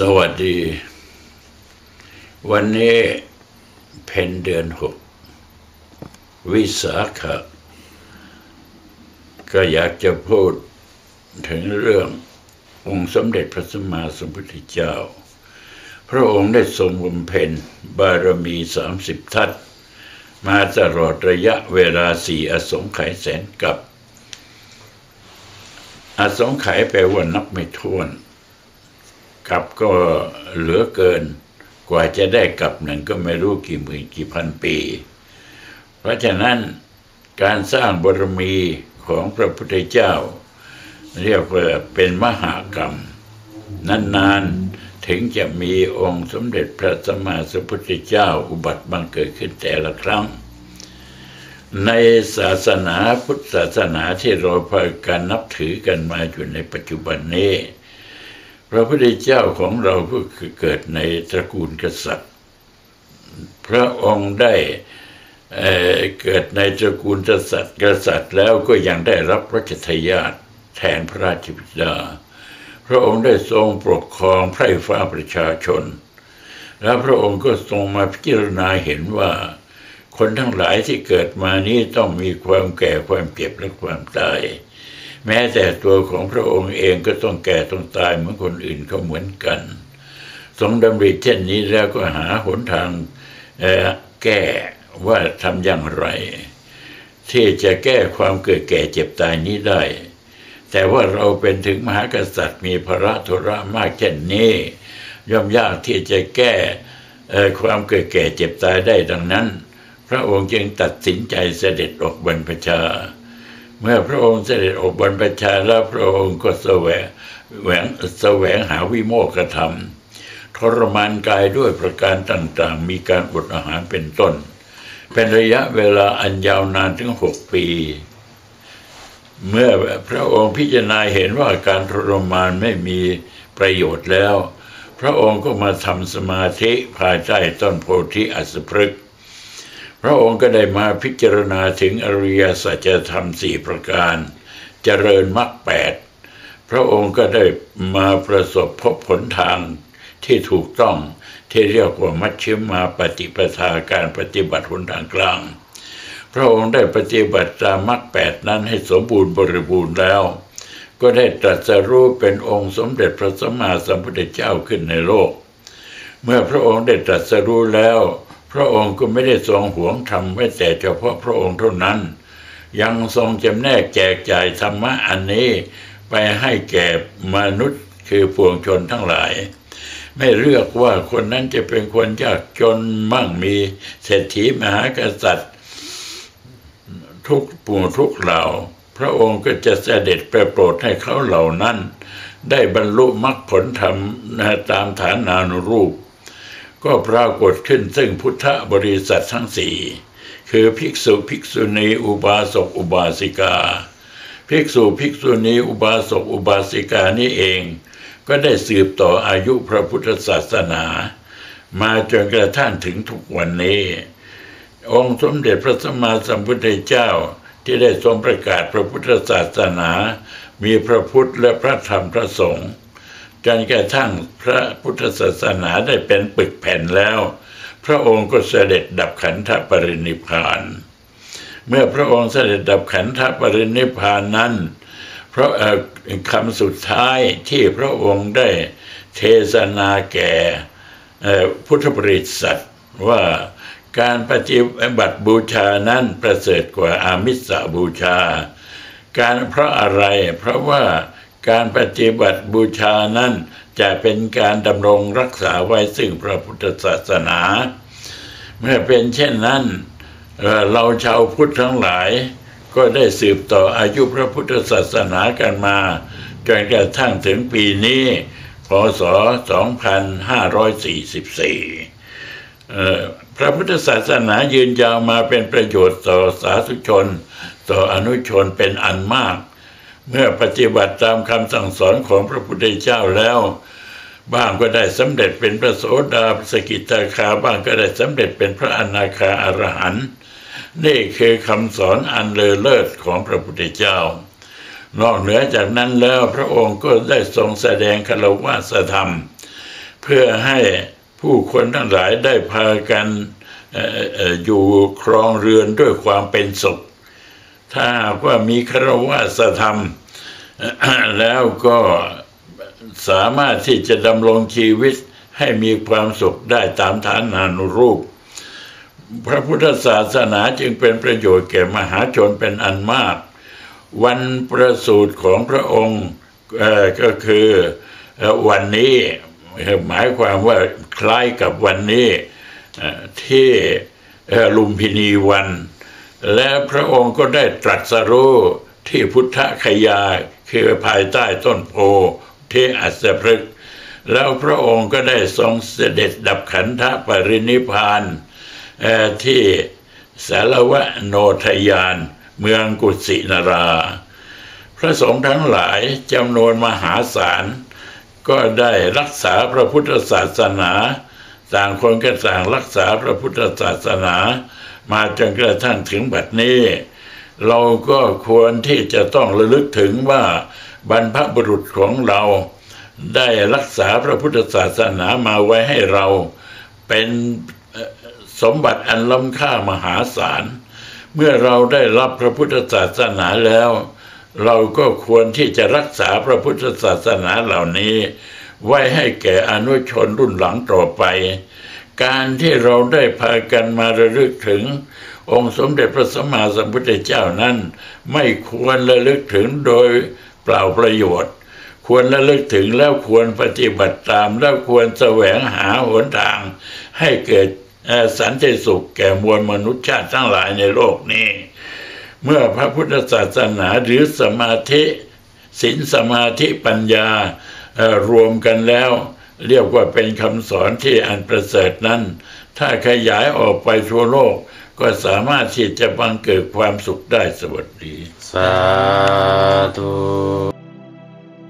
สวัสดี วันนี้เพนเดือนหก วิสาขะก็อยากจะพูดถึงเรื่ององค์สมเด็จพระสัมมาสัมพุทธเจ้า พระองค์ได้ทรงบำเพ็ญบารมีสามสิบทัศมาตลอดระยะเวลาสี่อสงไขยแสนกับ อสงไขยแปลว่านับไม่ถ้วน กับก็เหลือเกิน กว่าจะได้กับหนึ่งก็ไม่รู้กี่หมื่นกี่พันปี เพราะฉะนั้นการสร้างบารมีของพระพุทธเจ้า เรียกว่าเป็นมหากรรม นานๆถึงจะมีองค์สมเด็จพระสัมมาสัมพุทธเจ้าอุบัติบังเกิดขึ้นแต่ละครั้ง ในศาสนาพุทธศาสนาที่เราพากันนับถือกันมาอยู่ในปัจจุบันนี้ ระพุทธเจ้าของเราก็คือเกิดในตระกูลกษัตริย์ พระองค์ได้เเกิดในตระกูลกษัตริย์กษัตริย์แล้วก็ยังได้รับพรัชทายาทแทนพระราชบิดา พระองค์ได้ทรงปกครองไพร่ฟ้าประชาชน และพระองค์ก็ทรงมาพิจารณาเห็นว่า คนทั้งหลายที่เกิดมานี้ต้องมีความแก่ความเก็บและความตาย แม้แต่ตัวของพระองค์เองก็ต้องแก่ต้องตายเหมือนคนอื่นเขาเหมือนกัน ทรงดำริเช่นนี้แล้วก็หาหนทางแก้ว่าทำอย่างไร ที่จะแก้ความเกิดแก่เจ็บตายนี้ได้ แต่ว่าเราเป็นถึงมหากษัตริย์มีพระธุระมากเช่นนี้ ย่อมยากที่จะแก้ความเกิดแก่เจ็บตายได้ดังนั้น พระองค์จึงตัดสินใจเสด็จออกบรรพชา เมื่อพระองค์เสด็จออกบรรพชาแล้วพระองค์ก็แสวงแหวงแสวงหาวิโมกขธรรมทรมานกายด้วยประการต่างๆ มีการอดอาหารเป็นต้น เป็นระยะเวลาอันยาวนานถึงหกปี เมื่อพระองค์พิจารณาเห็นว่าการทรมานไม่มีประโยชน์แล้ว พระองค์ก็มาทำสมาธิภายใต้ต้นโพธิอัสพฤกษ์ ระองค์ก็ได้มาพิจารณาถึงอริยสัจธรรมสี่ประการ เจริญมรรคแปดพระองค์ก็ได้มาประสบพบผลทางที่ถูกต้องที่เรียกว่ามัชชิมมาปฏิปทาการปฏิบัติหนทางกลาง พระองค์ได้ปฏิบัติตามมรรคแปดนั้นให้สมบูรณ์บริบูรณ์แล้ว ก็ได้ตรัสรู้เป็นองค์สมเด็จพระสัมมาสัมพุทธเจ้าขึ้นในโลก เมื่อพระองค์ได้ตรัสรู้แล้ว พระองค์ก็ไม่ได้ทรงหวงทำไว้แต่เฉพาะพระองค์เท่านั้น ยังทรงจำแนกแจกจ่ายธรรมะอันนี้ไปให้แก่มนุษย์คือปวงชนทั้งหลาย ไม่เลือกว่าคนนั้นจะเป็นคนยากจนมั่งมีเศรษฐีมหากษัตริย์ ทุกปุ่ทุกเหล่า พระองค์ก็จะเสด็จไปโปรดให้เขาเหล่านั้น ได้บรรลุมรรคผลธรรมตามฐานานุรูป ก็ปรากฏขึ้นซึ่งพุทธบริษัททั้งสี่คือภิกษุภิกษุณีอุบาสกอุบาสิกา ภิกษุภิกษุณีอุบาสกอุบาสิกานี้เอง ก็ได้สืบต่ออายุพระพุทธศาสนา มาจนกระทั่งถึงทุกวันนี้ องค์สมเด็จพระสัมมาสัมพุทธเจ้าที่ได้ทรงประกาศพระพุทธศาสนา มีพระพุทธและพระธรรมพระสงฆ์ จนกระทั่งพระพุทธศาสนาได้เป็นปึกแผ่นแล้ว พระองค์ก็เสด็จดับขันธปรินิพาน เมื่อพระองค์เสด็จดับขันธปรินิพานนั้นพระคำสุดท้ายที่พระองค์ได้เทศนาแก่พุทธบริษัทว่าการปฏิบัติบูชานั้นประเสริฐกว่าอามิสบูชา การเพราะอะไรเพราะว่า การปฏิบัติบูชานั้นจะเป็นการดำรงรักษาไว้ซึ่งพระพุทธศาสนา เมื่อเป็นเช่นนั้น เราชาวพุทธทั้งหลาย ก็ได้สืบต่ออายุพระพุทธศาสนากันมาจนกระทั่งถึงปีนี้พศ 2544 พระพุทธศาสนายืนยาวมาเป็นประโยชน์ต่อสาธุชน ต่ออนุชนเป็นอันมาก เมื่อปฏิบัติตามคำสั่งสอนของพระพุทธเจ้าแล้ว บ้างก็ได้สำเร็จเป็นพระโสดาสกิตาคาบ้างก็ได้สำเร็จเป็นพระอนาคาอรหันต์นี่คือคำสอนอันเลอเลิศของพระพุทธเจ้า นอกเหนือจากนั้นแล้วพระองค์ก็ได้ทรงแสดงคารวะธรรม เพื่อให้ผู้คนทั้งหลายได้พากันอออยู่ครองเรือนด้วยความเป็นสุข ถ้าว่ามีคารวะธรรม แล้วก็สามารถที่จะดำรงชีวิตให้มีความสุขได้ตามฐานานุรูป พระพุทธศาสนาจึงเป็นประโยชน์แก่มหาชนเป็นอันมาก วันประสูติของพระองค์ก็คือวันนี้หมายความว่าคล้ายกับวันนี้ที่ลุมพินีวัน และพระองค์ก็ได้ตรัสรู้ที่พุทธคยาคือภายใต้ต้นโพที่อัสสพฤกษ์แล้วพระองค์ก็ได้ทรงเสด็จดับขันธปรินิพานที่สารวะโนทยาน เมืองกุสินารา พระสงฆ์ทั้งหลายจำนวนมหาศาล ก็ได้รักษาพระพุทธศาสนา ต่างคนก็ต่างรักษาพระพุทธศาสนา มาจนกระทั่งถึงบัดนี้ เราก็ควรที่จะต้องระลึกถึงว่าบรรพบุรุษของเราได้รักษาพระพุทธศาสนามาไว้ให้เรา เป็นสมบัติอันล้ำค่ามหาศาล เมื่อเราได้รับพระพุทธศาสนาแล้ว เราก็ควรที่จะรักษาพระพุทธศาสนาเหล่านี้ ไว้ให้แก่อนุชนรุ่นหลังต่อไป การที่เราได้พากันมาระลึกถึง องค์สมเด็จพระสัมมาสัมพุทธเจ้านั้น ไม่ควรระลึกถึงโดยเปล่าประโยชน์ ควรระลึกถึงแล้วควรปฏิบัติตาม แล้วควรแสวงหาหนทาง ให้เกิดสันติสุขแก่มวลมนุษยชาติทั้งหลายในโลกนี้ เมื่อพระพุทธศาสนาหรือสมาธิศีลสมาธิปัญญา รวมกันแล้ว เรียกว่าเป็นคำสอนที่อันประเสริฐนั้น ถ้าขยายออกไปทั่วโลก ก็สามารถที่จะบังเกิดความสุขได้สวัสดี สาธุ